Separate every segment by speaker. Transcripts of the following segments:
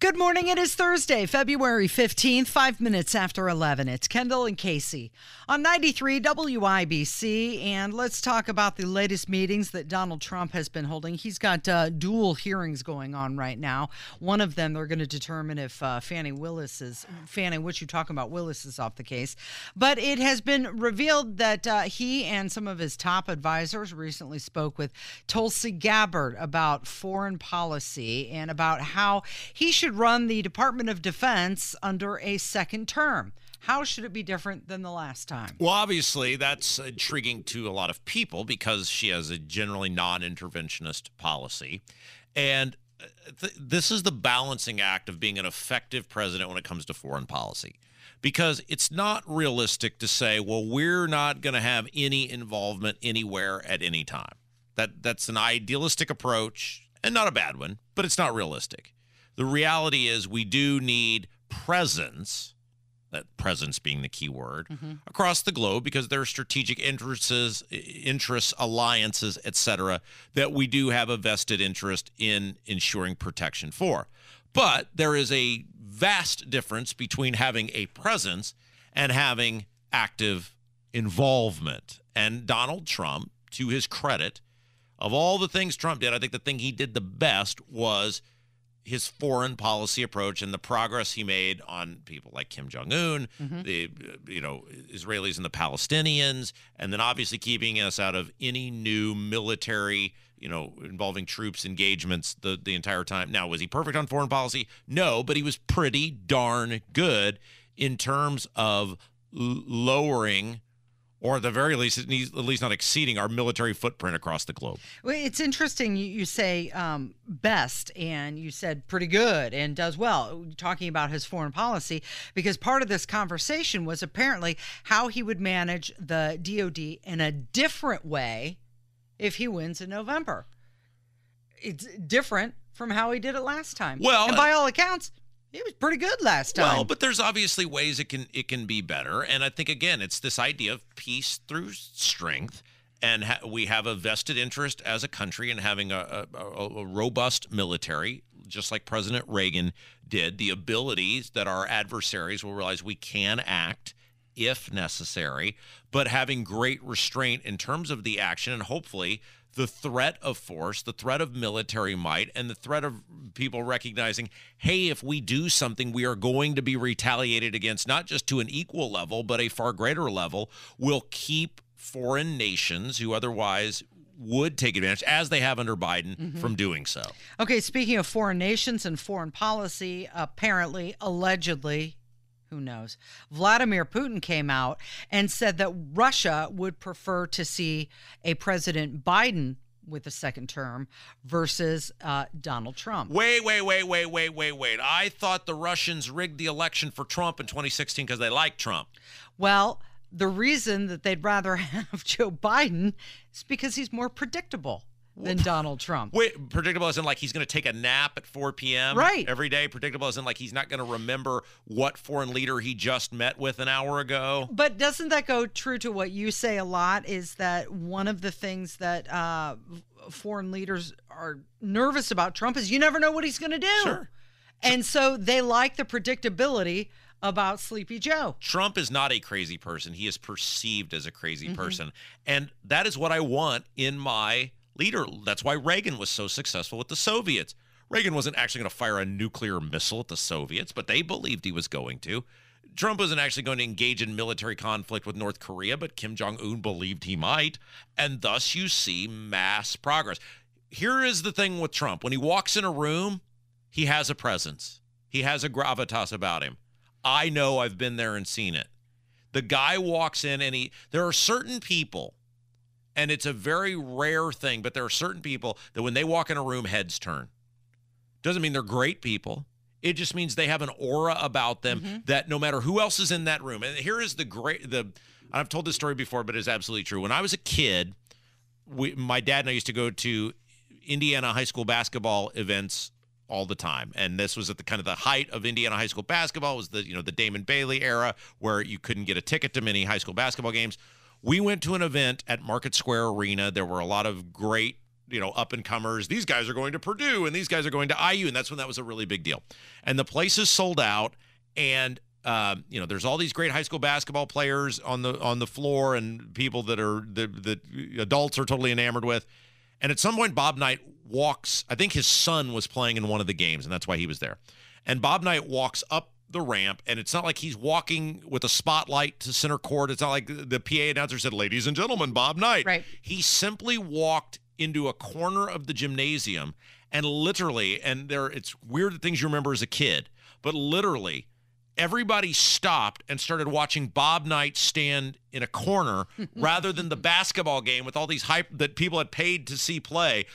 Speaker 1: Good morning. It is Thursday, February 15th, five minutes after 11. It's Kendall and Casey on 93 WIBC. And let's talk about the latest meetings that Donald Trump has been holding. He's got uh, dual hearings going on right now. One of them, they're going to determine if uh, Fani Willis is, Fani, what you talking about, Willis is off the case. But it has been revealed that uh, he and some of his top advisors recently spoke with Tulsi Gabbard about foreign policy and about how he should run the Department of Defense under a second term. How should it be different than the last time?
Speaker 2: Well, obviously, that's intriguing to a lot of people because she has a generally non interventionist policy. And uh, th- this is the balancing act of being an effective president when it comes to foreign policy. Because it's not realistic to say, well, we're not going to have any involvement anywhere at any time. That that's an idealistic approach and not a bad one, but it's not realistic. The reality is we do need presence, that presence being the key word, mm-hmm. across the globe because there are strategic interests, interests, alliances, etc., that we do have a vested interest in ensuring protection for. But there is a vast difference between having a presence and having active involvement. And Donald Trump, to his credit, of all the things Trump did, I think the thing he did the best was his foreign policy approach and the progress he made on people like Kim Jong Un, mm-hmm. the you know Israelis and the Palestinians, and then obviously keeping us out of any new military you know involving troops engagements the the entire time. Now was he perfect on foreign policy? No, but he was pretty darn good in terms of l- lowering or at the very least, at least not exceeding our military footprint across the globe.
Speaker 1: Well, it's interesting. You, you say um, best, and you said pretty good and does well, talking about his foreign policy, because part of this conversation was apparently how he would manage the DoD in a different way if he wins in November. It's different from how he did it last time.
Speaker 2: Well,
Speaker 1: and by all accounts, he was pretty good last time.
Speaker 2: Well, but there's obviously ways it can it can be better, and I think again, it's this idea of peace through strength, and ha- we have a vested interest as a country in having a, a, a robust military, just like President Reagan did. The abilities that our adversaries will realize we can act if necessary, but having great restraint in terms of the action, and hopefully the threat of force, the threat of military might, and the threat of people recognizing, hey, if we do something, we are going to be retaliated against, not just to an equal level, but a far greater level, will keep foreign nations who otherwise would take advantage, as they have under Biden, mm-hmm. from doing so.
Speaker 1: Okay, speaking of foreign nations and foreign policy, apparently, allegedly, who knows? Vladimir Putin came out and said that Russia would prefer to see a President Biden with a second term versus uh, Donald Trump.
Speaker 2: Wait, wait, wait, wait, wait, wait, wait. I thought the Russians rigged the election for Trump in 2016 because they like Trump.
Speaker 1: Well, the reason that they'd rather have Joe Biden is because he's more predictable than Donald Trump.
Speaker 2: Wait, predictable as in like he's going to take a nap at 4 p.m.
Speaker 1: right
Speaker 2: every day. Predictable as in like he's not going to remember what foreign leader he just met with an hour ago.
Speaker 1: But doesn't that go true to what you say a lot? Is that one of the things that uh, foreign leaders are nervous about Trump is you never know what he's going to do.
Speaker 2: Sure.
Speaker 1: And so they like the predictability about Sleepy Joe.
Speaker 2: Trump is not a crazy person. He is perceived as a crazy mm-hmm. person. And that is what I want in my leader. That's why Reagan was so successful with the Soviets. Reagan wasn't actually going to fire a nuclear missile at the Soviets, but they believed he was going to. Trump wasn't actually going to engage in military conflict with North Korea, but Kim Jong un believed he might. And thus you see mass progress. Here is the thing with Trump when he walks in a room, he has a presence, he has a gravitas about him. I know I've been there and seen it. The guy walks in and he, there are certain people and it's a very rare thing, but there are certain people that when they walk in a room, heads turn. Doesn't mean they're great people. It just means they have an aura about them mm-hmm. that no matter who else is in that room. And here is the great the I've told this story before, but it's absolutely true. When I was a kid, we, my dad and I used to go to Indiana high school basketball events all the time. And this was at the kind of the height of Indiana high school basketball It was the, you know, the Damon Bailey era where you couldn't get a ticket to many high school basketball games. We went to an event at Market Square Arena. There were a lot of great, you know, up and comers. These guys are going to Purdue and these guys are going to IU. And that's when that was a really big deal. And the place is sold out. And um, you know, there's all these great high school basketball players on the on the floor and people that are that that adults are totally enamored with. And at some point, Bob Knight walks. I think his son was playing in one of the games, and that's why he was there. And Bob Knight walks up the ramp, and it's not like he's walking with a spotlight to center court. It's not like the PA announcer said, "Ladies and gentlemen, Bob Knight."
Speaker 1: Right.
Speaker 2: He simply walked into a corner of the gymnasium, and literally, and there, it's weird the things you remember as a kid, but literally. Everybody stopped and started watching Bob Knight stand in a corner rather than the basketball game with all these hype that people had paid to see play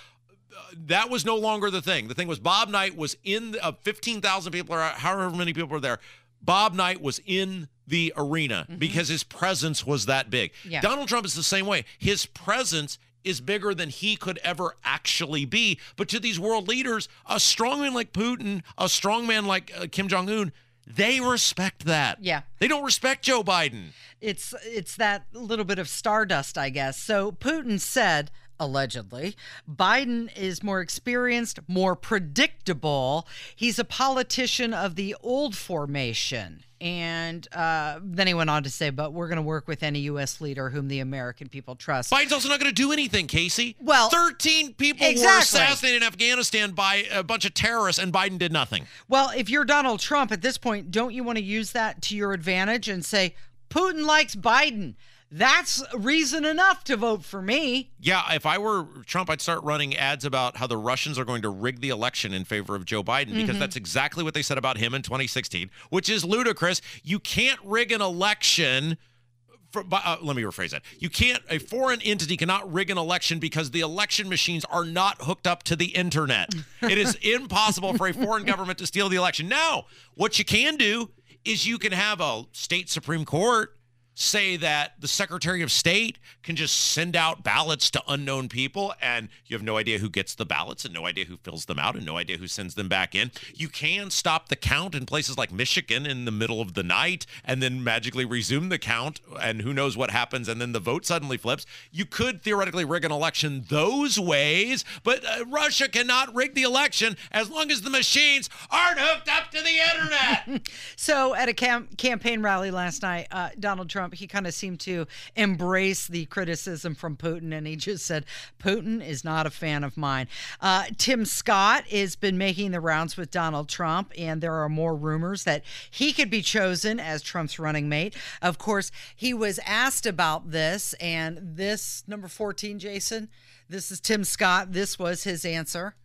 Speaker 2: that was no longer the thing. The thing was Bob Knight was in the, uh, 15,000 people or however many people were there. Bob Knight was in the arena because his presence was that big.
Speaker 1: Yeah.
Speaker 2: Donald Trump is the same way. His presence is bigger than he could ever actually be. But to these world leaders, a strongman like Putin, a strongman like uh, Kim Jong Un, they respect that.
Speaker 1: Yeah.
Speaker 2: They don't respect Joe Biden.
Speaker 1: It's it's that little bit of stardust, I guess. So Putin said allegedly Biden is more experienced, more predictable. He's a politician of the old formation. And uh, then he went on to say, but we're going to work with any U.S. leader whom the American people trust.
Speaker 2: Biden's also not going to do anything, Casey.
Speaker 1: Well,
Speaker 2: 13 people were assassinated in Afghanistan by a bunch of terrorists, and Biden did nothing.
Speaker 1: Well, if you're Donald Trump at this point, don't you want to use that to your advantage and say, Putin likes Biden? That's reason enough to vote for me.
Speaker 2: Yeah, if I were Trump, I'd start running ads about how the Russians are going to rig the election in favor of Joe Biden because that's exactly what they said about him in 2016, which is ludicrous. You can't rig an election. For, uh, let me rephrase that. You can't, a foreign entity cannot rig an election because the election machines are not hooked up to the internet. it is impossible for a foreign government to steal the election. Now, what you can do is you can have a state Supreme Court say that the Secretary of State can just send out ballots to unknown people and you have no idea who gets the ballots and no idea who fills them out and no idea who sends them back in. You can stop the count in places like Michigan in the middle of the night and then magically resume the count and who knows what happens and then the vote suddenly flips. You could theoretically rig an election those ways, but uh, Russia cannot rig the election as long as the machines aren't hooked up to the internet.
Speaker 1: So, at a cam- campaign rally last night, uh, Donald Trump he kind of seemed to embrace the criticism from Putin, and he just said, "Putin is not a fan of mine." Uh, Tim Scott has been making the rounds with Donald Trump, and there are more rumors that he could be chosen as Trump's running mate. Of course, he was asked about this, and this number fourteen, Jason. This is Tim Scott. This was his answer.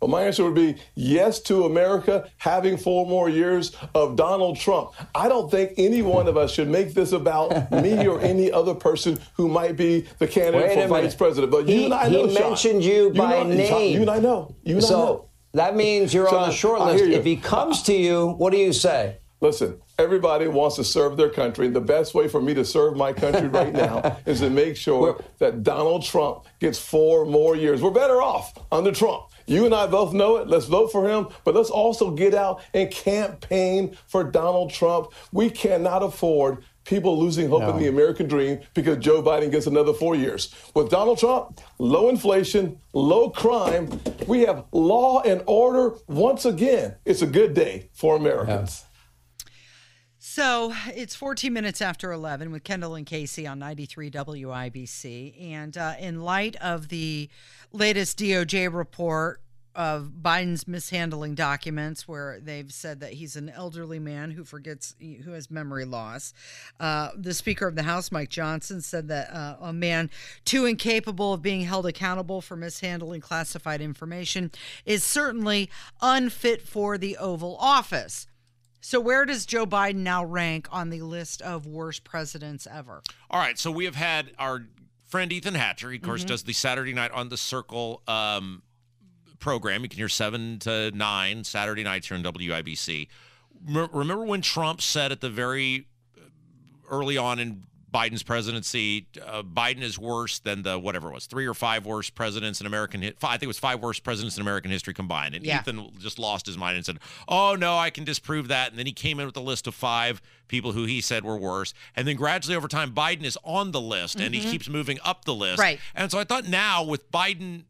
Speaker 3: Well, my answer would be yes to America having four more years of Donald Trump. I don't think any one of us should make this about me or any other person who might be the candidate
Speaker 4: Wait
Speaker 3: for vice president. But you and I
Speaker 4: he
Speaker 3: know, Sean.
Speaker 4: mentioned you by
Speaker 3: know,
Speaker 4: name.
Speaker 3: You and I know. You and I
Speaker 4: so
Speaker 3: know.
Speaker 4: that means you're on the short list. If he comes to you, what do you say?
Speaker 3: Listen, everybody wants to serve their country. And the best way for me to serve my country right now is to make sure that Donald Trump gets four more years. We're better off under Trump. You and I both know it. Let's vote for him, but let's also get out and campaign for Donald Trump. We cannot afford people losing hope in the American dream because Joe Biden gets another four years. With Donald Trump, low inflation, low crime, we have law and order once again. It's a good day for Americans.
Speaker 1: So it's 14 minutes after 11 with Kendall and Casey on 93 WIBC. And uh, in light of the latest DOJ report of Biden's mishandling documents, where they've said that he's an elderly man who forgets, who has memory loss, uh, the Speaker of the House, Mike Johnson, said that uh, a man too incapable of being held accountable for mishandling classified information is certainly unfit for the Oval Office. So, where does Joe Biden now rank on the list of worst presidents ever?
Speaker 2: All right, so we have had our friend Ethan Hatcher. He, of
Speaker 1: Mm-hmm.
Speaker 2: course, does the Saturday night on the Circle um, program. You can hear 7 to 9 Saturday nights here on WIBC. M- remember when Trump said at the very uh, early on in Biden's presidency, uh, Biden is worse than the whatever it was, three or five worst presidents in American history. I think it was five worst presidents in American history combined. And
Speaker 1: Yeah.
Speaker 2: Ethan just lost his mind and said, "Oh no, I can disprove that." And then he came in with a list of five people who he said were worse. And then gradually over time, Biden is on the list and he keeps moving up the list.
Speaker 1: Right.
Speaker 2: And so I thought now with Biden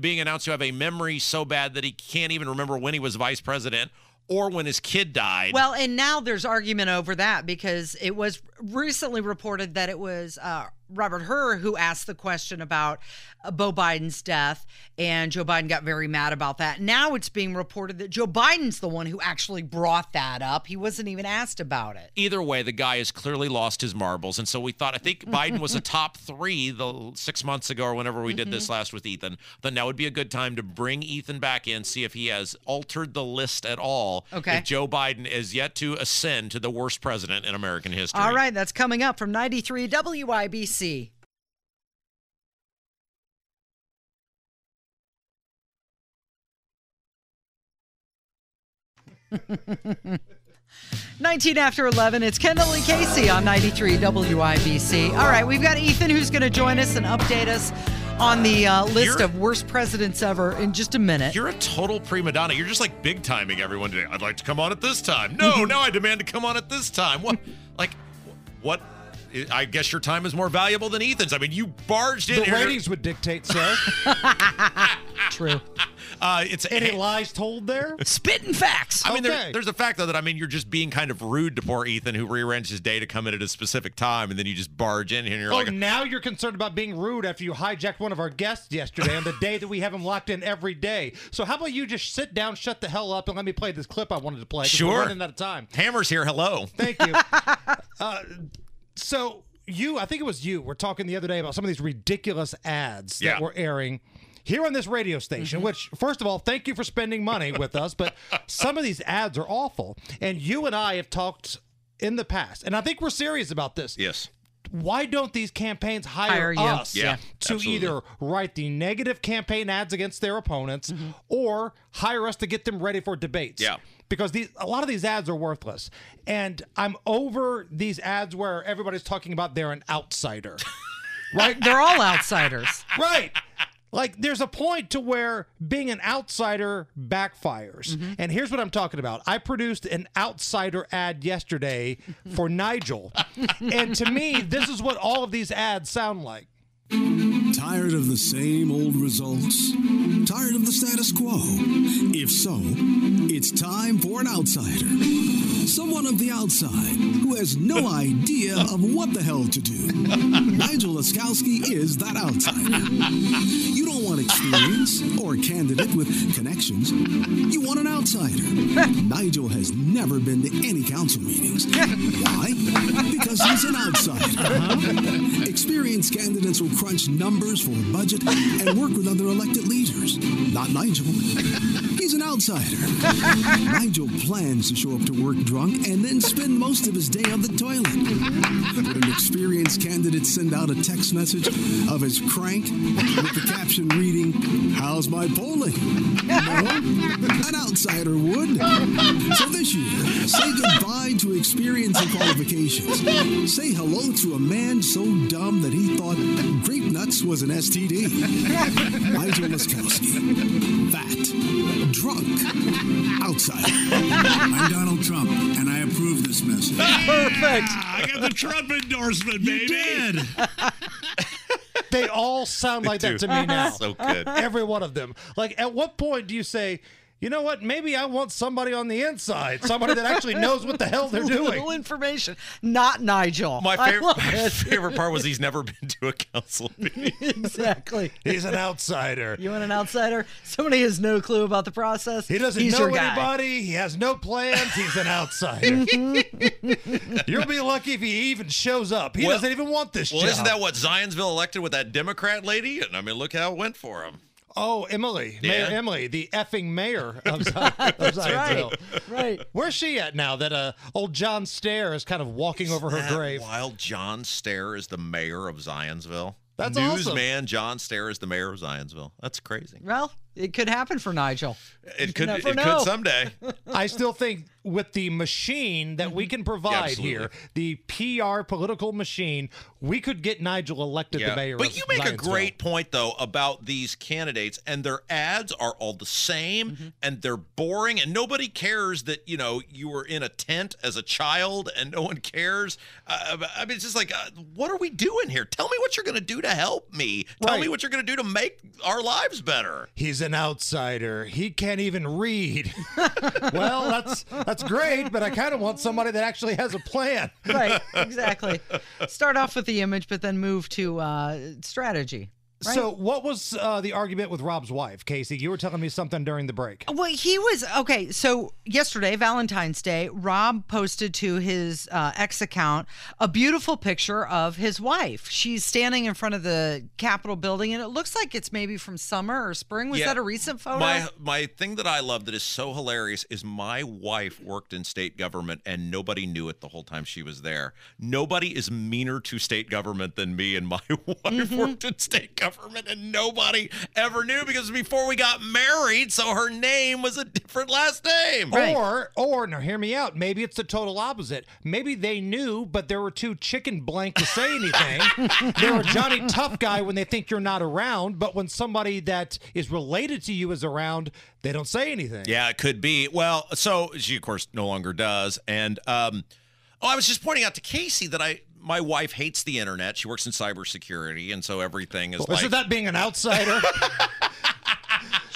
Speaker 2: being announced to have a memory so bad that he can't even remember when he was vice president or when his kid died.
Speaker 1: Well, and now there's argument over that because it was recently reported that it was uh, Robert Hur who asked the question about uh, Beau Biden's death, and Joe Biden got very mad about that. Now it's being reported that Joe Biden's the one who actually brought that up. He wasn't even asked about it.
Speaker 2: either way, the guy has clearly lost his marbles. And so we thought, I think Biden was a top three the six months ago or whenever we did this last with Ethan. Then now would be a good time to bring Ethan back in, see if he has altered the list at all.
Speaker 1: Okay.
Speaker 2: If Joe Biden is yet to ascend to the worst president in American history.
Speaker 1: All right, that's coming up from 93 WIBC. Nineteen after eleven. It's Kendall and Casey on ninety three WIBC. All right, we've got Ethan who's going to join us and update us on the uh, list
Speaker 2: You're-
Speaker 1: of worst presidents ever in just a minute.
Speaker 2: You're a total prima donna. You're just like big timing everyone today. I'd like to come on at this time. No, no, I demand to come on at this time. What, like, what? I guess your time is more valuable than Ethan's. I mean, you barged in
Speaker 5: The
Speaker 2: here.
Speaker 5: ratings would dictate so.
Speaker 1: True.
Speaker 2: Uh, it's
Speaker 5: Any lies told there?
Speaker 1: Spitting facts.
Speaker 2: I mean, there, there's a fact though that I mean, you're just being kind of rude to poor Ethan, who rearranged his day to come in at a specific time, and then you just barge in here and you're
Speaker 5: Oh,
Speaker 2: like,
Speaker 5: now you're concerned about being rude after you hijacked one of our guests yesterday on the day that we have him locked in every day. So how about you just sit down, shut the hell up, and let me play this clip I wanted to play.
Speaker 2: Sure.
Speaker 5: We're running out of time.
Speaker 2: "Hammer's here, hello."
Speaker 5: Thank you. uh, so you, I think it was you, were talking the other day about some of these ridiculous ads
Speaker 2: Yeah.
Speaker 5: that were airing here on this radio station. Mm-hmm. Which, first of all, thank you for spending money with us, but some of these ads are awful. And you and I have talked in the past, and I think we're serious about this.
Speaker 2: Yes.
Speaker 5: Why don't these campaigns hire,
Speaker 1: Hire
Speaker 5: us
Speaker 2: Yeah,
Speaker 5: to
Speaker 2: absolutely.
Speaker 5: either write the negative campaign ads against their opponents mm-hmm. or hire us to get them ready for debates?
Speaker 2: Yeah.
Speaker 5: Because these a lot of these ads are worthless. And I'm over these ads where everybody's talking about they're an outsider. right?
Speaker 1: They're all outsiders.
Speaker 5: Right. Like there's a point to where being an outsider backfires. Mm-hmm. And here's what I'm talking about. I produced an outsider ad yesterday for Nigel. and to me, this is what all of these ads sound like.
Speaker 6: Tired of the same old results? Tired of the status quo? If so, it's time for an outsider. Someone of the outside who has no idea of what the hell to do. Nigel Laskowski is that outsider. You don't want experience or a candidate with connections. You want an outsider. Nigel has never been to any council meetings. Why? Because he's an outsider. Uh-huh. Experienced candidates will crunch numbers for a budget and work with other elected leaders. Not Nigel. He's an outsider. Nigel plans to show up to work drunk and then spend most of his day on the toilet. An experienced candidate send out a text message of his crank with the caption reading, How's my polling? No, an outsider would. So this year, say goodbye to experience and qualifications. Say hello to a man so dumb that he thought grape nuts was an STD. Nigel Laskowski. Fat. Drunk. outside.
Speaker 7: I'm Donald Trump, and I approve this message.
Speaker 1: Perfect.
Speaker 7: I got the Trump endorsement, baby. You did.
Speaker 5: They all sound like that
Speaker 2: do.
Speaker 5: to me now.
Speaker 2: So good.
Speaker 5: Every one of them. Like, at what point do you say, you know what? Maybe I want somebody on the inside, somebody that actually knows what the hell they're doing.
Speaker 1: Little
Speaker 5: doing.
Speaker 1: information. Not Nigel.
Speaker 2: My
Speaker 1: I
Speaker 2: favorite, my favorite part was he's never been to a council meeting.
Speaker 1: exactly.
Speaker 5: He's an outsider.
Speaker 1: You want an outsider? Somebody has no clue about the process.
Speaker 5: He doesn't
Speaker 1: He's
Speaker 5: know
Speaker 1: your guy.
Speaker 5: anybody. He has no plans. He's an outsider. Mm-hmm. You'll be lucky if he even shows up. He
Speaker 2: Well-
Speaker 5: doesn't even want this
Speaker 2: Well,
Speaker 5: job.
Speaker 2: isn't that what Zionsville elected with that Democrat lady? And I mean, look how it went for him.
Speaker 5: Oh, Emily,
Speaker 2: Yeah.
Speaker 5: Mayor Emily, the effing mayor of, of Zionsville.
Speaker 1: Right. Right.
Speaker 5: Where's she at now? That uh, old John Stehr is kind of walking over her
Speaker 2: That
Speaker 5: grave.
Speaker 2: While John Stehr is the mayor of Zionsville.
Speaker 5: That's awesome.
Speaker 2: Newsman John Stehr is the mayor of Zionsville. That's crazy.
Speaker 1: Well, It could happen for Nigel.
Speaker 2: It could. It
Speaker 1: know.
Speaker 2: could someday.
Speaker 5: I still think with the machine that we can provide
Speaker 2: Absolutely.
Speaker 5: here, the PR political machine, we could get Nigel elected the mayor.
Speaker 2: But
Speaker 5: of
Speaker 2: you make a great point though about these candidates and their ads are all the same
Speaker 1: Mm-hmm.
Speaker 2: and they're boring and nobody cares that you know you were in a tent as a child and no one cares. Uh, I mean, it's just like, uh, what are we doing here? Tell me what you're going to do to help me. Tell me what you're going to do to make our lives better.
Speaker 5: He's an outsider. He can't even read. well, that's that's great, but I kind of want somebody that actually has a plan.
Speaker 1: Right, exactly. Start off with the image, but then move to uh, strategy. Right?
Speaker 5: So, what was uh, the argument with Rob's wife, Casey? You were telling me something during the break.
Speaker 1: Well, he was okay. So yesterday, Valentine's Day, Rob posted to his uh, ex account a beautiful picture of his wife. She's standing in front of the Capitol building, and it looks like it's maybe from summer or spring. Was
Speaker 2: Yeah.
Speaker 1: that a recent photo?
Speaker 2: My my thing that I love that is so hilarious is my wife worked in state government and nobody knew it the whole time she was there. Nobody is meaner to state government than me and my wife
Speaker 1: Mm-hmm.
Speaker 2: worked in state government and nobody ever knew because before we got married, so her name was a different last name.
Speaker 1: Right.
Speaker 5: Or, or now hear me out. Maybe it's the total opposite. Maybe they knew, but they were too chicken blank to say anything. they were Johnny Tough Guy when they think you're not around, but when somebody that is related to you is around, they don't say anything.
Speaker 2: Yeah, it could be. Well, so she of course no longer does. And um oh, I was just pointing out to Casey that I my wife hates the internet. She works in cybersecurity, and so everything is
Speaker 5: Well,
Speaker 2: like
Speaker 5: isn't that being an outsider?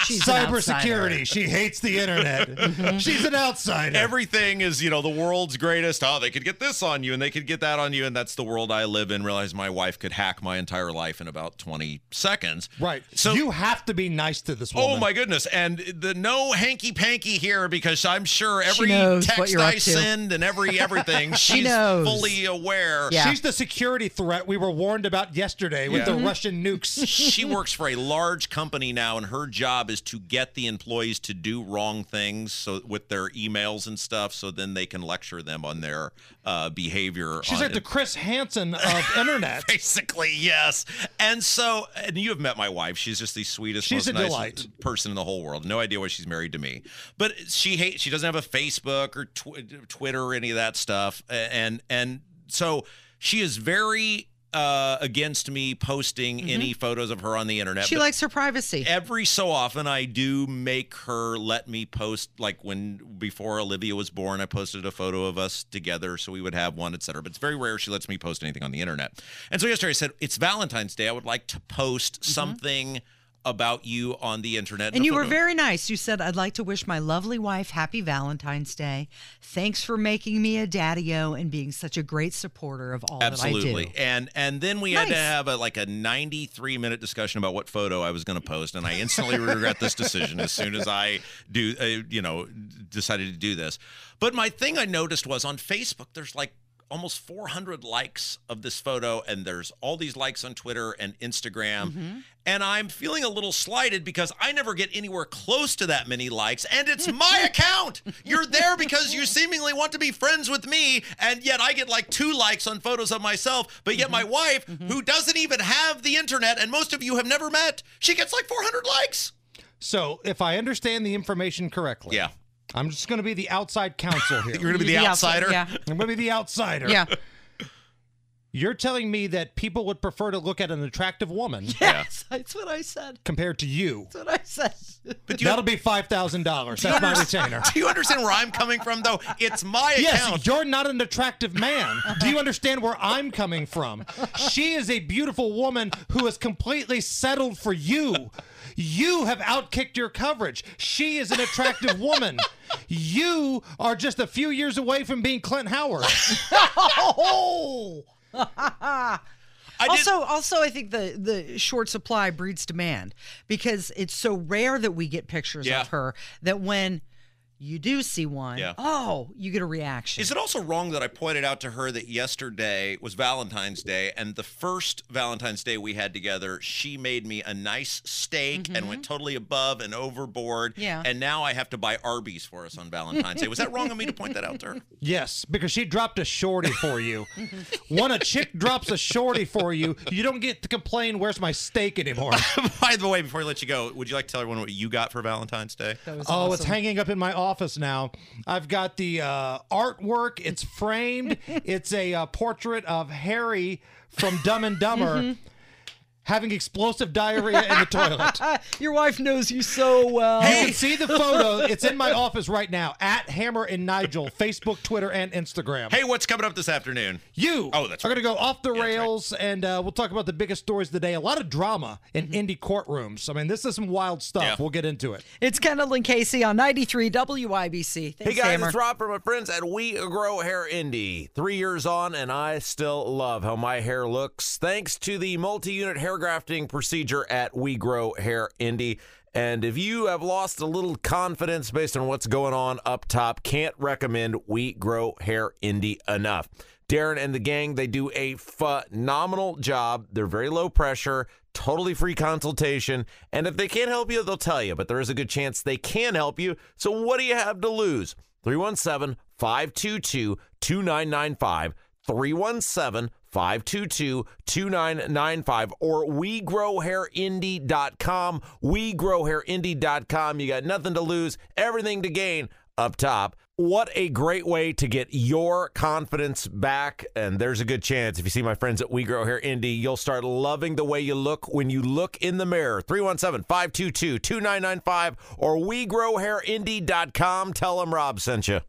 Speaker 1: She's
Speaker 5: Cybersecurity. She hates the internet. Mm-hmm. She's an outsider.
Speaker 2: everything is you know the world's greatest oh they could get this on you and they could get that on you and that's the world i live in realize my wife could hack my entire life in about 20 seconds
Speaker 5: right.
Speaker 2: so
Speaker 5: you have to be nice to this oh woman.
Speaker 2: Oh my goodness! And the no hanky panky here because I'm sure every text I send and every everything she's
Speaker 1: knows.
Speaker 2: fully aware.
Speaker 1: Yeah.
Speaker 5: She's the security threat we were warned about yesterday with
Speaker 2: Yeah.
Speaker 5: the mm-hmm. Russian nukes.
Speaker 2: she works for a large company now, and her job is to get the employees to do wrong things so with their emails and stuff, so then they can lecture them on their uh, behavior.
Speaker 5: She's
Speaker 2: on
Speaker 5: like the Chris Hansen of internet.
Speaker 2: Basically, yes. And so, and you have met my wife. She's just the sweetest,
Speaker 5: She's
Speaker 2: most
Speaker 5: a
Speaker 2: nicest
Speaker 5: delight.
Speaker 2: person in the whole world. No idea why she's married to me, but she hates. She doesn't have a Facebook or tw- Twitter or any of that stuff. And and so she is very uh, against me posting any photos of her on the internet.
Speaker 1: Mm-hmm. She likes her privacy.
Speaker 2: every so often I do make her let me post like when before Olivia was born I posted a photo of us together so we would have one etc but it's very rare she lets me post anything on the internet and so yesterday I said it's Valentine's Day I would like to post something about you on the internet.
Speaker 1: And you were very nice. You said, I'd like to wish my lovely wife happy Valentine's Day. Thanks for making me a daddy-o and being such a great supporter of all
Speaker 2: Absolutely,
Speaker 1: that I do. Absolutely.
Speaker 2: And and then we had to have a like a 93 minute discussion about what photo I was going to post, and I instantly regret this decision as soon as I do, uh, you know, decided to do this. But my thing I noticed was on Facebook, there's like almost 400 likes of this photo, and there's all these likes on Twitter and Instagram,
Speaker 1: Mm-hmm.
Speaker 2: and I'm feeling a little slighted because I never get anywhere close to that many likes, and it's my account. You're there because you seemingly want to be friends with me, and yet I get like two likes on photos of myself, but yet my
Speaker 1: Mm-hmm.
Speaker 2: wife, who doesn't even have the internet, and most of you have never met, she gets like 400 likes.
Speaker 5: So, if I understand the information correctly,
Speaker 2: Yeah.
Speaker 5: I'm just going to be the outside counsel here.
Speaker 2: You're going to be the,
Speaker 1: outside-
Speaker 2: outsider.
Speaker 1: Yeah.
Speaker 5: I'm going to be the outsider.
Speaker 1: Yeah.
Speaker 5: You're telling me that people would prefer to look at an attractive woman
Speaker 1: Yes, that's what I said.
Speaker 5: compared to you.
Speaker 1: That's what I said.
Speaker 2: But you,
Speaker 5: That'll be five thousand dollars. That's my retainer.
Speaker 2: do you understand where I'm coming from, though? It's my
Speaker 5: Yes,
Speaker 2: account.
Speaker 5: you're not an attractive man. Do you understand where I'm coming from? She is a beautiful woman who has completely settled for you. You have outkicked your coverage. She is an attractive woman. You are just a few years away from being Clint Howard.
Speaker 1: Oh. Also, also, I think the the short supply breeds demand because it's so rare that we get pictures
Speaker 2: Yeah.
Speaker 1: of her that when you do see one,
Speaker 2: Yeah.
Speaker 1: oh, you get a reaction.
Speaker 2: Is it also wrong that I pointed out to her that yesterday was Valentine's Day, and the first Valentine's Day we had together, she made me a nice steak and went totally above and overboard.
Speaker 1: Mm-hmm. Yeah.
Speaker 2: And now I have to buy Arby's for us on Valentine's Day. Was that wrong of me to point that out to her?
Speaker 5: Yes, because she dropped a shorty for you. when a chick drops a shorty for you, you don't get to complain, where's my steak anymore?
Speaker 2: By the way, before I let you go, would you like to tell everyone what you got for Valentine's Day?
Speaker 1: That was
Speaker 5: Oh, it's hanging up in my office now. I've got the uh, artwork. It's framed. it's a uh, portrait of Harry from Dumb and Dumber having explosive diarrhea in the toilet.
Speaker 1: Your wife knows you so well.
Speaker 5: You can see the photo. It's in my office right now at Hammer and Nigel, Facebook, Twitter, and Instagram.
Speaker 2: Hey, what's coming up this afternoon?
Speaker 5: You
Speaker 2: Oh, that's
Speaker 5: are
Speaker 2: right.
Speaker 5: going to go off the
Speaker 2: Yeah, that's right.
Speaker 5: rails, and uh, we'll talk about the biggest stories of the day. A lot of drama in indie courtrooms. I mean, this is some wild stuff.
Speaker 2: Yeah.
Speaker 5: We'll get into it.
Speaker 1: It's Kendall and Casey on 93 WIBC.
Speaker 8: Hey guys,
Speaker 1: Hammer.
Speaker 8: it's Rob from my friends at We Grow Hair Indy. Three years on, and I still love how my hair looks thanks to the multi unit hair grafting procedure at We Grow Hair Indy. And if you have lost a little confidence based on what's going on up top, can't recommend We Grow Hair Indy enough. Darren and the gang, they do a phenomenal job. They're very low pressure, totally free consultation. And if they can't help you, they'll tell you. But there is a good chance they can help you. So what do you have to lose? 317 522 2995. 317 522 2995 or wegrowhairindy.com. Wegrowhairindy.com. You got nothing to lose, everything to gain up top. What a great way to get your confidence back. And there's a good chance if you see my friends at We Grow Hair Indy, you'll start loving the way you look when you look in the mirror. 317 522 2995 or wegrowhairindy.com. Tell them Rob sent you.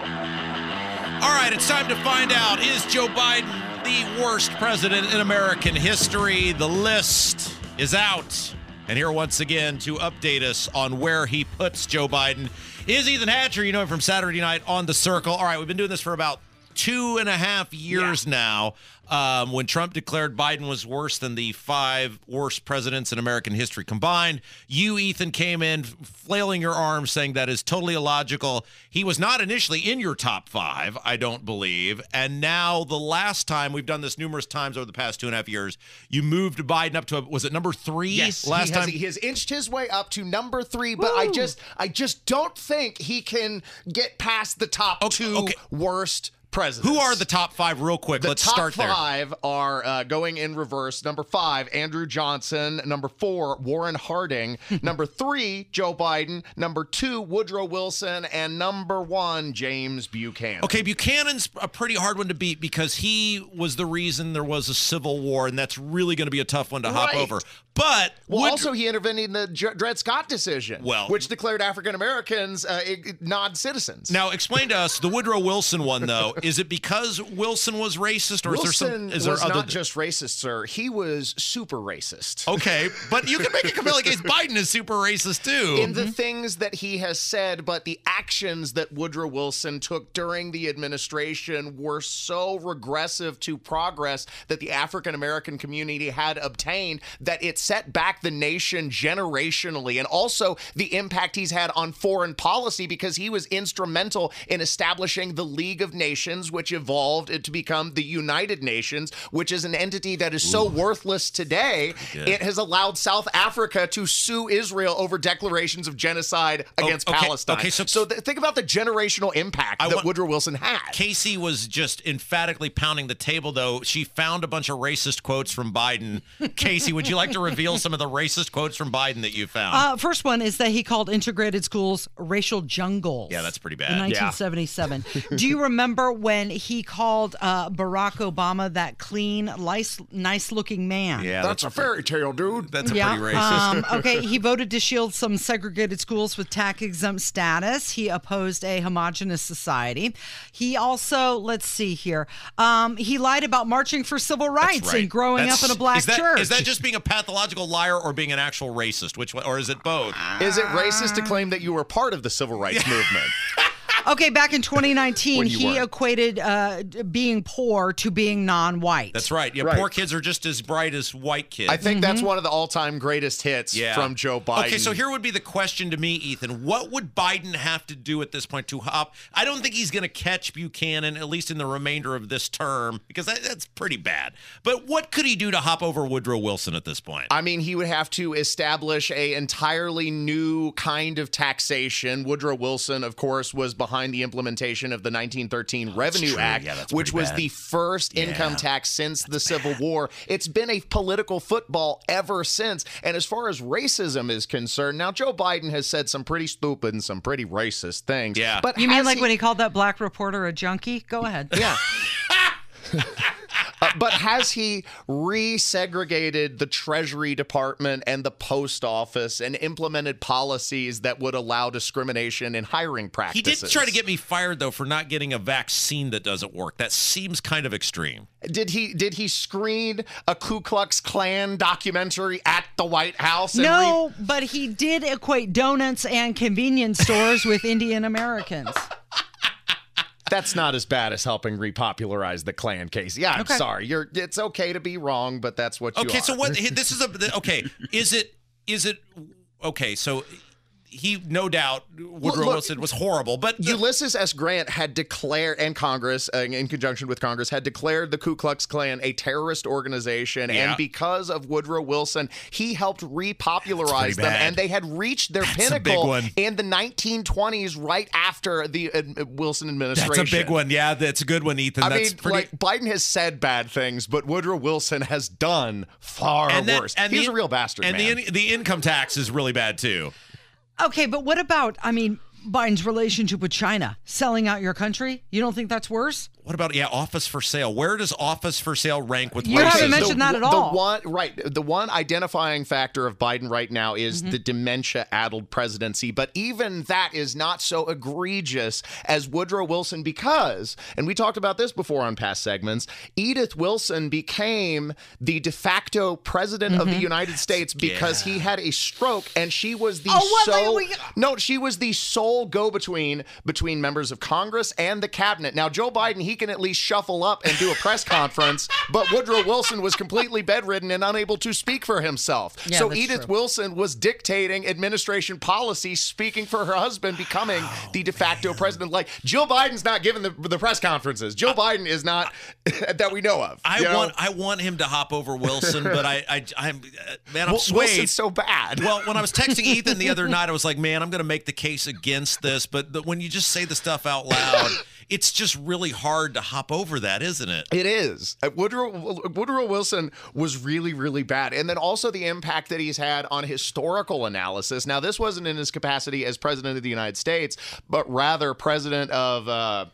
Speaker 2: All right, it's time to find out is Joe Biden the worst president in American history? The list is out. And here once again to update us on where he puts Joe Biden is Ethan Hatcher. You know him from Saturday night on The Circle. All right, we've been doing this for about two and a half years now. Um, when Trump declared Biden was worse than the five worst presidents in American history combined, you, Ethan, came in flailing your arms saying that is totally illogical. He was not initially in your top five, I don't believe. And now, the last time we've done this numerous times over the past two and a half years, you moved Biden up to, was it number three?
Speaker 9: Yes,
Speaker 2: last
Speaker 9: he has,
Speaker 2: time.
Speaker 9: he has inched his way up to number three, but I just I just don't think he can get past the top
Speaker 2: Okay,
Speaker 9: two
Speaker 2: okay.
Speaker 9: worst presidents.
Speaker 2: Who are the top five, real quick?
Speaker 9: The
Speaker 2: Let's
Speaker 9: top
Speaker 2: start there.
Speaker 9: five are uh, going in reverse. Number five, Andrew Johnson. Number four, Warren Harding. number three, Joe Biden. Number two, Woodrow Wilson. And number one, James Buchanan.
Speaker 2: Okay, Buchanan's a pretty hard one to beat because he was the reason there was a civil war, and that's really going to be a tough one to hop over. But
Speaker 9: Well,
Speaker 2: Wood-
Speaker 9: also he intervened in the Dr- Dred Scott decision,
Speaker 2: Well-
Speaker 9: which declared African Americans uh, non-citizens.
Speaker 2: now explain to us the Woodrow Wilson one though. Is it because Wilson was racist, or is there some?
Speaker 9: Wilson
Speaker 2: Is there
Speaker 9: was
Speaker 2: other?
Speaker 9: not just racist, sir. He was super racist.
Speaker 2: okay, but you can make a compelling case. Biden is super racist too.
Speaker 9: In the mm-hmm. things that he has said, but the actions that Woodrow Wilson took during the administration were so regressive to progress that the African American community had obtained that it set back the nation generationally. And also the impact he's had on foreign policy because he was instrumental in establishing the League of Nations, which evolved to become the United Nations, which is an entity that is so worthless today. It has allowed South Africa to sue Israel over declarations of genocide against
Speaker 2: Oh, okay,
Speaker 9: Palestine.
Speaker 2: okay, so-
Speaker 9: th- think about the generational impact
Speaker 2: I
Speaker 9: that
Speaker 2: want-
Speaker 9: Woodrow Wilson had.
Speaker 2: Casey was just emphatically pounding the table, though. She found a bunch of racist quotes from Biden. Casey, would you like to reveal some of the racist quotes from Biden that you found?
Speaker 1: Uh, first one is that he called integrated schools racial jungles.
Speaker 2: Yeah, that's pretty bad.
Speaker 1: In
Speaker 2: Yeah.
Speaker 1: 1977. Do you remember when he called uh, Barack Obama that clean, nice, nice-looking man?
Speaker 2: yeah,
Speaker 9: That's a fairy tale, dude.
Speaker 2: that's a
Speaker 1: Yeah.
Speaker 2: pretty racist.
Speaker 1: Um, okay. He voted to shield some segregated schools with tax exempt status. He opposed a homogenous society. He also, let's see here, um, he lied about marching for civil rights
Speaker 2: right.
Speaker 1: and growing
Speaker 2: That's-
Speaker 1: up in a black
Speaker 2: is that,
Speaker 1: church.
Speaker 2: Is that just being a pathological liar or being an actual racist? Which one, or is it both?
Speaker 9: Is it racist to claim that you were part of the civil rights movement?
Speaker 1: Okay, back in 2019, he
Speaker 9: were.
Speaker 1: equated uh, being poor to being non-white.
Speaker 2: That's right. Yeah,
Speaker 9: Right.
Speaker 2: poor kids are just as bright as white kids.
Speaker 9: I think that's one of the all-time greatest hits
Speaker 2: Yeah.
Speaker 9: from Joe Biden.
Speaker 2: Okay, so here would be the question to me, Ethan. What would Biden have to do at this point to hop? I don't think he's going to catch Buchanan, at least in the remainder of this term, because that, that's pretty bad. But what could he do to hop over Woodrow Wilson at this point?
Speaker 9: I mean, he would have to establish a entirely new kind of taxation. Woodrow Wilson, of course, was behind the implementation of the 1913 Revenue. Act,
Speaker 2: Yeah,
Speaker 9: which was
Speaker 2: bad.
Speaker 9: the first income tax since the Civil War. It's been a political football ever since. And as far as racism is concerned, now Joe Biden has said some pretty stupid and some pretty racist things.
Speaker 2: Yeah.
Speaker 9: but
Speaker 1: You mean like
Speaker 9: he-
Speaker 1: when he called that black reporter a junkie? Go ahead.
Speaker 9: Yeah. Uh, but has he resegregated the Treasury Department and the Post Office and implemented policies that would allow discrimination in hiring practices?
Speaker 2: He did try to get me fired though for not getting a vaccine that doesn't work. That seems kind of extreme.
Speaker 9: Did he? Did he screen a Ku Klux Klan documentary at the White House? and
Speaker 1: No, but he did equate donuts and convenience stores with Indian Americans.
Speaker 9: That's not as bad as helping repopularize the Klan case. Yeah, I'm
Speaker 1: Okay.
Speaker 9: sorry. You're. It's okay to be wrong, but that's what you
Speaker 2: Okay, so what? This is a okay. Is it? Is it? Okay, so he no doubt Woodrow
Speaker 9: look,
Speaker 2: Wilson was horrible, but
Speaker 9: Ulysses S. Grant had declared, and Congress, uh, in conjunction with Congress, had declared the Ku Klux Klan a terrorist organization.
Speaker 2: Yeah.
Speaker 9: And because of Woodrow Wilson, he helped repopularize them. And they had reached their
Speaker 2: That's
Speaker 9: pinnacle in the 1920s, right after the uh, Wilson administration.
Speaker 2: that's a big one. Yeah, that's a good one, Ethan.
Speaker 9: I
Speaker 2: that's
Speaker 9: mean,
Speaker 2: pretty.
Speaker 9: like Biden has said bad things, but Woodrow Wilson has done far
Speaker 2: that-
Speaker 9: worse.
Speaker 2: and
Speaker 9: He's
Speaker 2: the-
Speaker 9: a real bastard,
Speaker 2: And
Speaker 9: man.
Speaker 2: the the income tax is really bad too.
Speaker 1: Okay, but what about, I mean, Biden's relationship with China, selling out your country? You don't think that's worse?
Speaker 2: What about yeah, office for sale? Where does office for sale rank with
Speaker 1: You haven't
Speaker 2: racism?
Speaker 1: mentioned that at all.
Speaker 9: The one right, the one identifying factor of Biden right now is
Speaker 1: Mm-hmm.
Speaker 9: the dementia-addled presidency. But even that is not so egregious as Woodrow Wilson because, and we talked about this before on past segments, Edith Wilson became the de facto president of the United States because he had a stroke and she was the
Speaker 1: Mm-hmm. Oh,
Speaker 9: sole
Speaker 1: Wait, wait.
Speaker 9: no, she was the sole go-between between members of Congress and the cabinet. Now, Joe Biden, he can at least shuffle up and do a press conference, but Woodrow Wilson was completely bedridden and unable to speak for himself.
Speaker 1: Yeah,
Speaker 9: so Edith
Speaker 1: true.
Speaker 9: Wilson was dictating administration policy, speaking for her husband, becoming the de facto president. Like Joe Biden's not giving the, the press conferences. Joe Biden is not that we know of.
Speaker 2: I
Speaker 9: you know?
Speaker 2: want I want him to hop over Wilson, but I I I'm uh, man I'm
Speaker 9: Wil-
Speaker 2: swayed.
Speaker 9: Wilson's so bad.
Speaker 2: Well, when I was texting Ethan the other night, I was like, "Man, I'm going to make the case against this." But the, when you just say the stuff out loud, it's just really hard to hop over that, isn't it?
Speaker 9: It is. Uh, Woodrow Woodrow Wilson was really really bad, and then also the impact that he's had on historical analysis. Now, this wasn't in his capacity as president of the United States, but rather president of. Uh,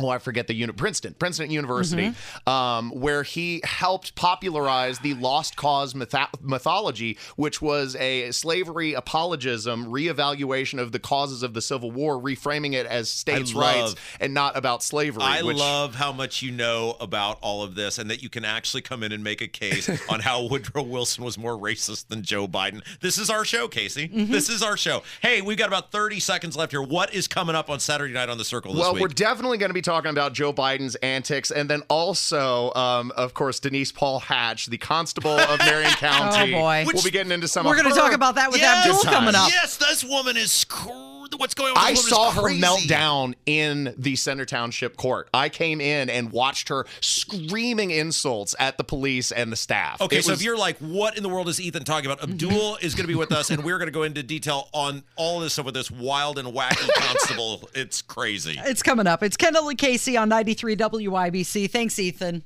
Speaker 9: Oh, I forget the unit, Princeton, Princeton University, um, where he helped popularize the lost cause mytho- mythology, which was a slavery apologism, reevaluation of the causes of the Civil War, reframing it as states'
Speaker 2: love-
Speaker 9: rights and not about slavery.
Speaker 2: I
Speaker 9: which,
Speaker 2: love how much you know about all of this and that you can actually come in and make a case on how Woodrow Wilson was more racist than Joe Biden. This is our show, Casey.
Speaker 9: Mm-hmm.
Speaker 2: This is our show. Hey, we've got about 30 seconds left here. What is coming up on Saturday night on the Circle this
Speaker 9: well,
Speaker 2: week?
Speaker 9: we're definitely going to be talking about Joe Biden's antics, and then also, um, of course, Denise Paul Hatch, the constable of Marion County.
Speaker 1: Oh, boy.
Speaker 9: we'll be getting into some.
Speaker 1: We're going to talk about that with
Speaker 2: Yes!
Speaker 1: Abdul coming up.
Speaker 2: Yes, this woman is. Cr- what's going on?
Speaker 9: I saw her
Speaker 2: crazy.
Speaker 9: melt down in the Center Township court. I came in and watched her screaming insults at the police and the staff.
Speaker 2: Okay,
Speaker 9: It
Speaker 2: so
Speaker 9: was-
Speaker 2: if you're like, what in the world is Ethan talking about? Abdul is going to be with us, and we're going to go into detail on all of this stuff with this wild and wacky constable. It's crazy.
Speaker 1: It's coming up. It's Kendall Casey on 93 WIBC. Thanks, Ethan.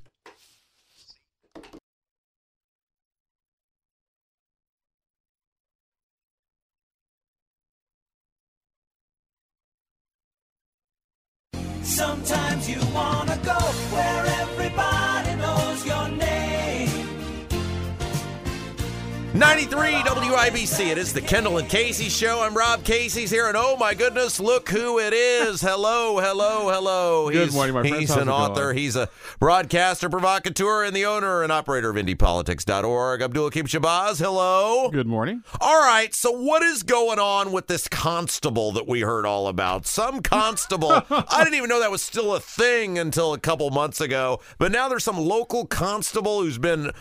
Speaker 2: WIBC. It is the Kendall and Casey show. I'm Rob Casey's here, and oh my goodness, look who it is. Hello, hello, hello.
Speaker 10: Good
Speaker 2: he's,
Speaker 10: morning, my friends.
Speaker 2: He's
Speaker 10: How's
Speaker 2: an
Speaker 10: it going?
Speaker 2: author, he's a broadcaster, provocateur, and the owner and operator of IndyPolitics.org. Abdul Hakim Shabazz, hello.
Speaker 10: Good morning.
Speaker 2: All right, so what is going on with this constable that we heard all about? Some constable, I didn't even know that was still a thing until a couple months ago, but now there's some local constable who's been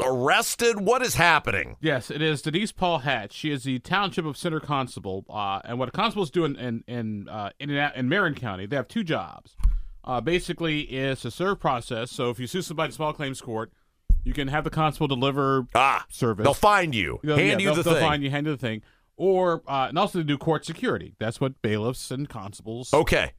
Speaker 2: arrested. What is happening?
Speaker 10: Yes, it is Denise Paul Hatch. She is the Township of Center Constable, uh, and what a constables do in in in, uh, in in Marion County, they have two jobs. Uh, basically, is to serve process. So if you sue somebody in small claims court, you can have the constable deliver
Speaker 2: ah
Speaker 10: service.
Speaker 2: They'll find you,
Speaker 10: They'll-
Speaker 2: hand
Speaker 10: yeah,
Speaker 2: you
Speaker 10: they'll,
Speaker 2: the
Speaker 10: they'll
Speaker 2: thing.
Speaker 10: find you, hand you the thing, or uh, and also to do court security. That's what bailiffs and constables.
Speaker 2: Okay.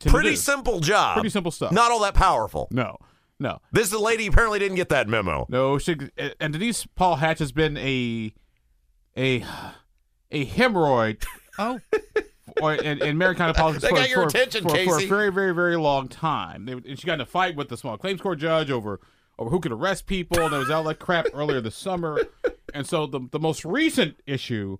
Speaker 2: Pretty simple job.
Speaker 10: Pretty simple stuff.
Speaker 2: Not all that powerful.
Speaker 10: No, no.
Speaker 2: This lady apparently didn't get that memo.
Speaker 10: No, she, and Denise Paul Hatch has been a a a hemorrhoid.
Speaker 1: Oh.
Speaker 10: Or in, in Marion politics
Speaker 2: They
Speaker 10: for,
Speaker 2: got your
Speaker 10: for-
Speaker 2: attention,
Speaker 10: for, for a
Speaker 2: Casey.
Speaker 10: very, very, very long time. They, and she got in a fight with the small claims court judge over over who could arrest people. And there was all that crap earlier this summer. And so the the most recent issue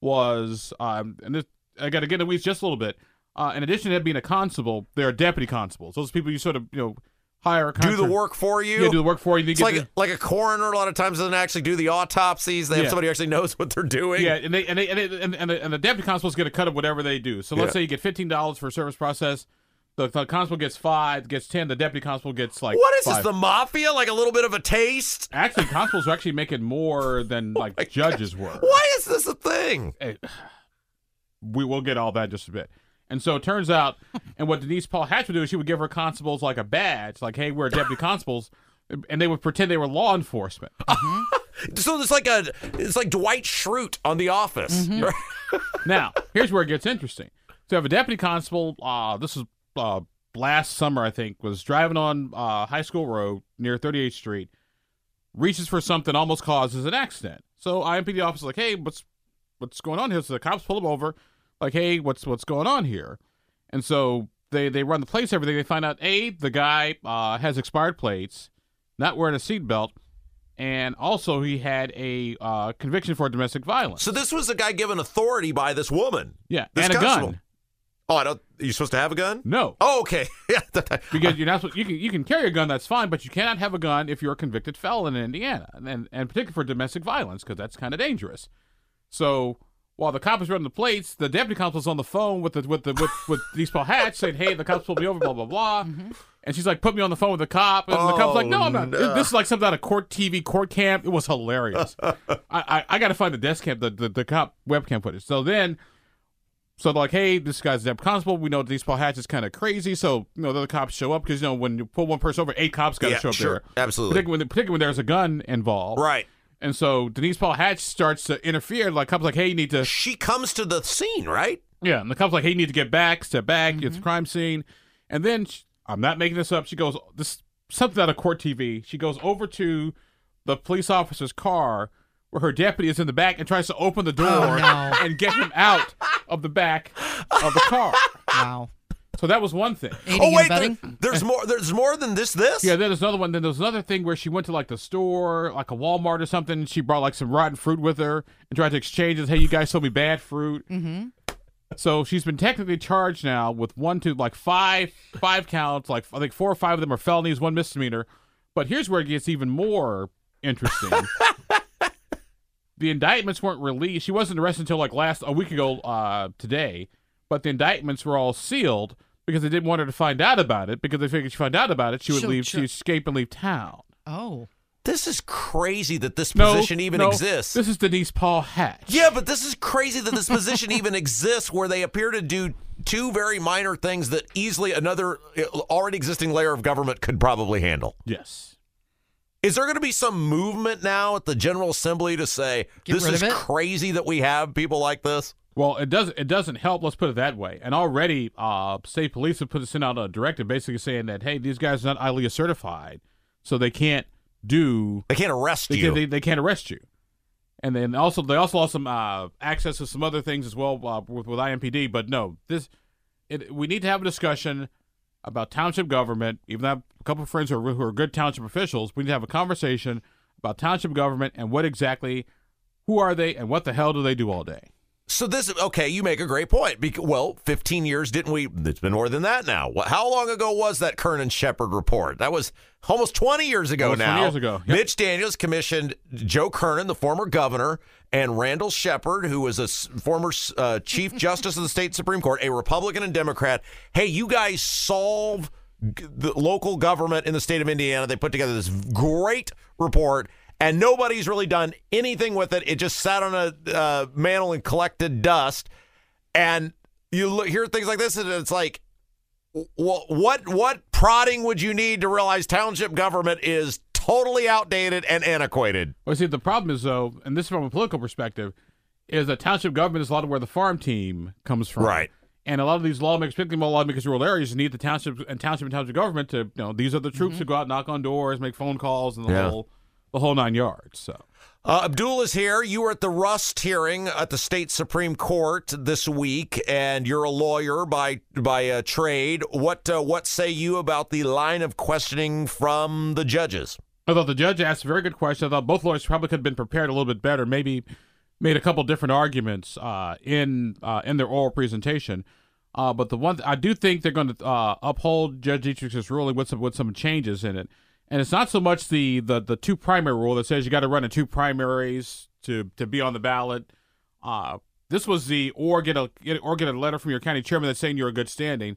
Speaker 10: was, um, and this, I got to get in the weeds just a little bit. Uh, in addition to being a constable, there are deputy constables. Those people you sort of you know hire a
Speaker 2: Do the work for you.
Speaker 10: Yeah, do the work for you. You
Speaker 2: It's
Speaker 10: get
Speaker 2: like
Speaker 10: the-
Speaker 2: a, like a coroner. A lot of times doesn't actually do the autopsies. They have
Speaker 10: Yeah.
Speaker 2: somebody who actually knows what they're doing.
Speaker 10: Yeah, and they and they, and, they, and, and, the, and the deputy constable's going to cut up whatever they do. So let's
Speaker 2: Yeah.
Speaker 10: say you get fifteen dollars for a service process. The, the constable gets five, gets ten. The deputy constable gets like
Speaker 2: What is this? The mafia? Like a little bit of a taste?
Speaker 10: Actually, constables are actually making more than oh like judges were.
Speaker 2: Why is this a thing?
Speaker 10: Hey, we will get all that in just a bit. And so it turns out, and what Denise Paul Hatch would do is she would give her constables like a badge, like, "Hey, we're deputy constables," and they would pretend they were law enforcement.
Speaker 2: So it's like a it's like Dwight Schrute on The Office.
Speaker 10: Mm-hmm. now, here's where it gets interesting. So you have a deputy constable. Uh, this is uh, last summer, I think, was driving on uh, High School Road near 38th Street, reaches for something, almost causes an accident. So IMPD officer is like, "Hey, what's what's going on here?" So the cops pull him over, like, "Hey, what's what's going on here?" And so they they run the plates, everything. They find out, a the guy uh, has expired plates, not wearing a seatbelt. And also, he had a uh, conviction for domestic violence.
Speaker 2: So this was a guy given authority by this woman.
Speaker 10: Yeah,
Speaker 2: This
Speaker 10: and a
Speaker 2: constable.
Speaker 10: gun.
Speaker 2: Oh, I don't. Are you supposed to have a gun?
Speaker 10: No.
Speaker 2: Oh, okay. Yeah.
Speaker 10: because you're not you can you can carry a gun that's fine but you cannot have a gun if you're a convicted felon in Indiana and and, and particularly for domestic violence because that's kind of dangerous so while the cop is running the plates the deputy constable's on the phone with the with the with, with Denise Paul Hatch saying hey the cops pulled me over blah blah blah mm-hmm. and she's like put me on the phone with the cop and the cop's like no I'm not
Speaker 2: Oh, no.
Speaker 10: this is like something out of court TV Court Cam it was hilarious I I, I got to find the desk cam the, the the cop webcam footage so then so they're like, hey, this guy's deputy constable. We know Denise Paul Hatch is kind of crazy. So, you know, the other cops show up because, you know, when you pull one person over, eight cops got to
Speaker 2: Yeah,
Speaker 10: show up
Speaker 2: sure.
Speaker 10: there.
Speaker 2: Absolutely.
Speaker 10: Particularly when, particularly when there's a gun involved.
Speaker 2: Right.
Speaker 10: And so Denise Paul Hatch starts to interfere. Like, cops like, hey, you need to.
Speaker 2: She comes to the scene, right?
Speaker 10: Yeah. And the cops like, hey, you need to get back, step back. It's
Speaker 2: Mm-hmm.
Speaker 10: a crime scene. And then, she, I'm not making this up. She goes, this something out of court TV. She goes over to the police officer's car where her deputy is in the back and tries to open the door
Speaker 1: Oh, no.
Speaker 10: and get him out of the back of the car.
Speaker 1: Wow.
Speaker 10: So that was one thing.
Speaker 1: Aiding
Speaker 2: oh wait, there- there's more. There's more than this. This.
Speaker 10: Yeah, then there's another one. Then there's another thing where she went to like the store, like a Walmart or something. And she brought like some rotten fruit with her and tried to exchange it. Hey, you guys sold me bad fruit.
Speaker 1: Mm-hmm.
Speaker 10: So she's been technically charged now with one to like five five counts. Like I think four or five of them are felonies, one misdemeanor. But here's where it gets even more interesting. the indictments weren't released. She wasn't arrested until like last a week ago uh, today. But the indictments were all sealed because they didn't want her to find out about it because they figured she found out about it, she would
Speaker 1: Sure,
Speaker 10: leave,
Speaker 1: sure.
Speaker 10: she'd escape and leave town.
Speaker 1: Oh.
Speaker 2: This is crazy that this
Speaker 10: No,
Speaker 2: position even
Speaker 10: no,
Speaker 2: exists.
Speaker 10: This is Denise Paul Hatch.
Speaker 2: Yeah, but this is crazy that this position even exists where they appear to do two very minor things that easily another uh, already existing layer of government could probably handle.
Speaker 10: Yes.
Speaker 2: Is there going to be some movement now at the General Assembly to say
Speaker 1: Get
Speaker 2: this
Speaker 1: rid
Speaker 2: is
Speaker 1: of it?
Speaker 2: crazy that we have people like this?
Speaker 10: Well, it doesn't. It doesn't help. Let's put it that way. And already, uh, state police have put sent out a directive, basically saying that hey, these guys are not ILEA certified, so they can't do.
Speaker 2: They can't arrest
Speaker 10: They,
Speaker 2: you.
Speaker 10: can, they, they can't arrest you. And then also, they also lost some uh, access to some other things as well uh, with, with IMPD. But no, this it, we need to have a discussion about township government. Even though I have a couple of friends who are, who are good township officials, we need to have a conversation about township government and what exactly Who are they, and what the hell do they do all day?
Speaker 2: So this okay, you make a great point. Well, 15 years didn't we? It's been more than that now. How long ago was that Kernan Shepard report? That was almost 20 years ago
Speaker 10: Almost
Speaker 2: now.
Speaker 10: 20 years ago, yep.
Speaker 2: Mitch Daniels commissioned Joe Kernan, the former governor, and Randall Shepard, who was a former uh, chief justice of the state supreme court, a Republican and Democrat. Hey, you guys solve the local government in the state of Indiana. They put together this great report and nobody's really done anything with it. It just sat on a uh, mantle and collected dust. And you look, hear things like this, and it's like, wh- what what prodding would you need to realize township government is totally outdated and antiquated?
Speaker 10: Well, see, the problem is though, and this is from a political perspective, is that township government is a lot of where the farm team comes from.
Speaker 2: Right.
Speaker 10: And a lot of these lawmakers, particularly lawmakers in rural areas, need the township and township and township government to, you know, these are the troops who go out, knock on doors, make phone calls, and the
Speaker 2: Yeah.
Speaker 10: whole, the whole nine yards. So.
Speaker 2: Uh, Abdul is here. You were at the Rust hearing at the state supreme court this week, and you're a lawyer by by uh, trade. What uh, what say you about the line of questioning from the judges?
Speaker 10: I thought the judge asked a very good question. I thought both lawyers probably could have been prepared a little bit better, maybe made a couple different arguments uh, in uh, in their oral presentation. Uh, but the one I do think they're going to uh, uphold Judge Dietrick's ruling with some with some changes in it, and it's not so much the the, the two primary rule that says you got to run in two primaries to to be on the ballot. Uh, this was the or get a get, or get a letter from your county chairman that's saying you're in good standing.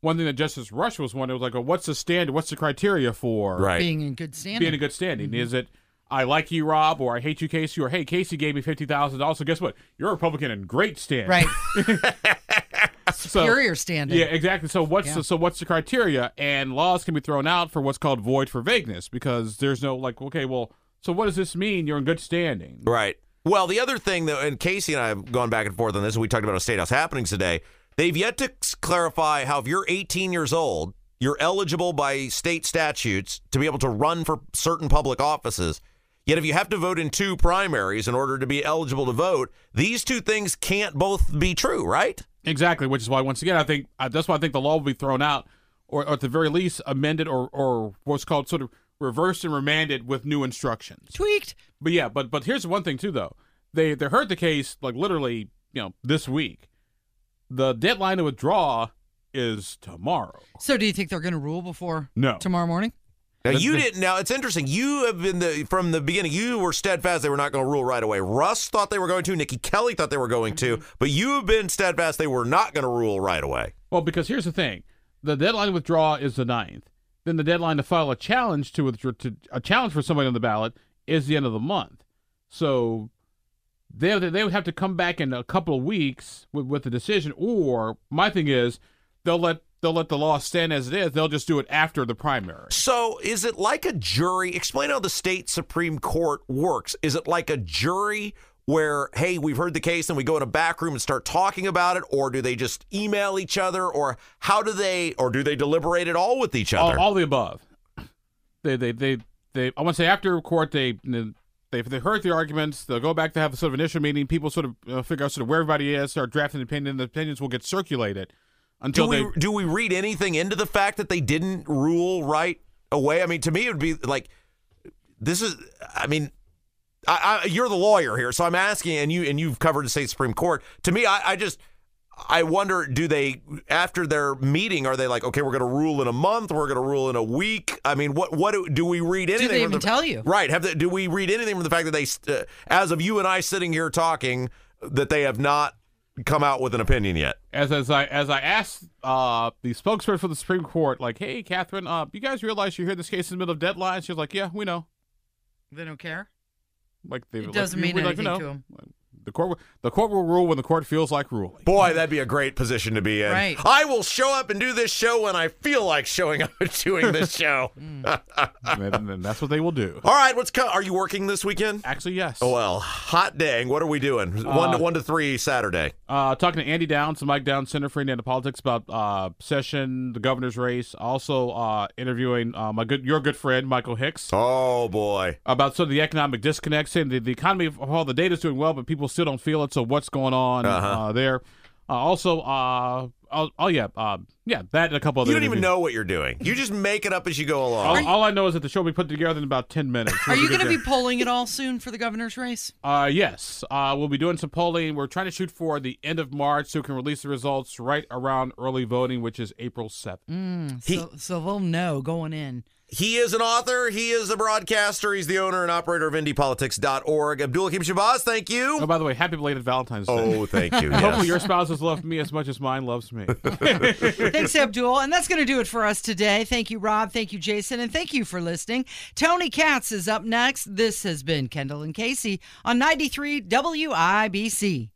Speaker 10: One thing that Justice Rush was wondering was like, well, what's the standard? What's the criteria for
Speaker 1: Being in good standing.
Speaker 10: being in good standing. Is it I like you, Rob, or I hate you, Casey, or hey, Casey gave me fifty thousand dollars. So guess what? You're a Republican in great standing.
Speaker 1: Right.
Speaker 10: So-
Speaker 1: Superior standing.
Speaker 10: Yeah, exactly. So what's
Speaker 1: Yeah.
Speaker 10: the, so what's the criteria? And laws can be thrown out for what's called void for vagueness because there's no like, okay, well, so what does this mean? You're in good standing.
Speaker 2: Right. Well, the other thing, though, and Casey and I have gone back and forth on this, and we talked about a state house happenings today. They've yet to clarify how if you're 18 years old, you're eligible by state statutes to be able to run for certain public offices. Yet, if you have to vote in two primaries in order to be eligible to vote, these two things can't both be true, right?
Speaker 10: Exactly, which is why once again I think that's why I think the law will be thrown out, or, or at the very least amended, or or what's called sort of reversed and remanded with new instructions.
Speaker 1: Tweaked.
Speaker 10: But yeah, but but here's one thing too though. They they heard the case like literally, you know, this week. The deadline to withdraw is tomorrow.
Speaker 1: So do you think they're going to rule before
Speaker 10: No.
Speaker 1: tomorrow morning?
Speaker 2: Now you didn't. Now it's interesting. You have been the from the beginning. You were steadfast they were not going to rule right away. Russ thought they were going to. Niki Kelly thought they were going to. Mm-hmm. But you have been steadfast they were not going to rule right away.
Speaker 10: Well, because here's the thing: the deadline to withdraw is the 9th. Then the deadline to file a challenge to withdraw to a challenge for somebody on the ballot is the end of the month. So they they would have to come back in a couple of weeks with, with the decision. Or my thing is, they'll let they'll let the law stand as it is. They'll just do it after the primary.
Speaker 2: So is it like a jury? Explain how the state supreme court works. Is it like a jury? Where hey, we've heard the case and we go in a back room and start talking about it, or do they just email each other, or how do they, or do they deliberate at all with each other?
Speaker 10: all the above. They they they they. I want to say after court they. They, they heard the arguments. They'll go back to have a sort of initial meeting. People sort of uh, figure out sort of where everybody is, start drafting an opinion. The opinions will get circulated until
Speaker 2: do we
Speaker 10: they.
Speaker 2: do we read anything into the fact that they didn't rule right away? I mean, to me, it would be like this is. I mean, I, I, you're the lawyer here, so I'm asking, and you and you've covered the state supreme court. To me, I, I just. I wonder, do they after their meeting are they like, okay, we're going to rule in a month, we're going to rule in a week? I mean, what what do, do we read anything?
Speaker 1: they
Speaker 2: from
Speaker 1: even
Speaker 2: the,
Speaker 1: tell you?
Speaker 2: Right? Have they, do we read anything from the fact that they, uh, as of you and I sitting here talking, that they have not come out with an opinion yet?
Speaker 10: As as I as I asked uh, the spokesperson for the Supreme Court, like, hey, Catherine, uh, you guys realize you're here this case in the middle of deadline? She was like, yeah, we know.
Speaker 1: They don't care.
Speaker 10: Like they
Speaker 1: it doesn't
Speaker 10: we-
Speaker 1: mean
Speaker 10: we like,
Speaker 1: anything
Speaker 10: we know.
Speaker 1: to 'em.
Speaker 10: The court the court will rule when the court feels like ruling.
Speaker 2: Boy, that'd be a great position to be in.
Speaker 1: Right.
Speaker 2: I will show up and do this show when I feel like showing up and doing this show.
Speaker 10: and, and that's what they will do.
Speaker 2: All right, what's co- are you working this weekend?
Speaker 10: Actually, yes.
Speaker 2: Oh well, hot dang. What are we doing? one to one to three Saturday.
Speaker 10: Uh, talking to Andy Downs, the Mike Downs Center for Indiana Politics about uh, session, the governor's race. Also uh, interviewing uh, my good, your good friend Michael Hicks
Speaker 2: Oh boy.
Speaker 10: about sort of the economic disconnect, saying the, the economy of all the data is doing well, but people still don't feel it. So what's going on
Speaker 2: Uh-huh.
Speaker 10: uh, there? Uh, also, uh, oh, oh yeah, yeah, that and a couple other.
Speaker 2: You don't even know what you're doing. You just make it up as you go along.
Speaker 10: All, all I know is that the show will be put together in about ten minutes.
Speaker 1: Are you
Speaker 10: going
Speaker 1: going to be polling at all soon for the governor's race?
Speaker 10: Uh, yes. Uh, we'll be doing some polling. We're trying to shoot for the end of March so we can release the results right around early voting, which is April 7th.
Speaker 1: Mm, so, so they'll know going in.
Speaker 2: He is an author. He is a broadcaster. He's the owner and operator of IndyPolitics.org. Abdul Hakim Shabazz, thank you.
Speaker 10: Oh, by the way, happy belated Valentine's Day.
Speaker 2: Oh, thank you.
Speaker 10: Hopefully your spouse has loved me as much as mine loves me.
Speaker 1: Thanks, Abdul. And that's going to do it for us today. Thank you, Rob. Thank you, Jason. And thank you for listening. Tony Katz is up next. This has been Kendall and Casey on 93 WIBC.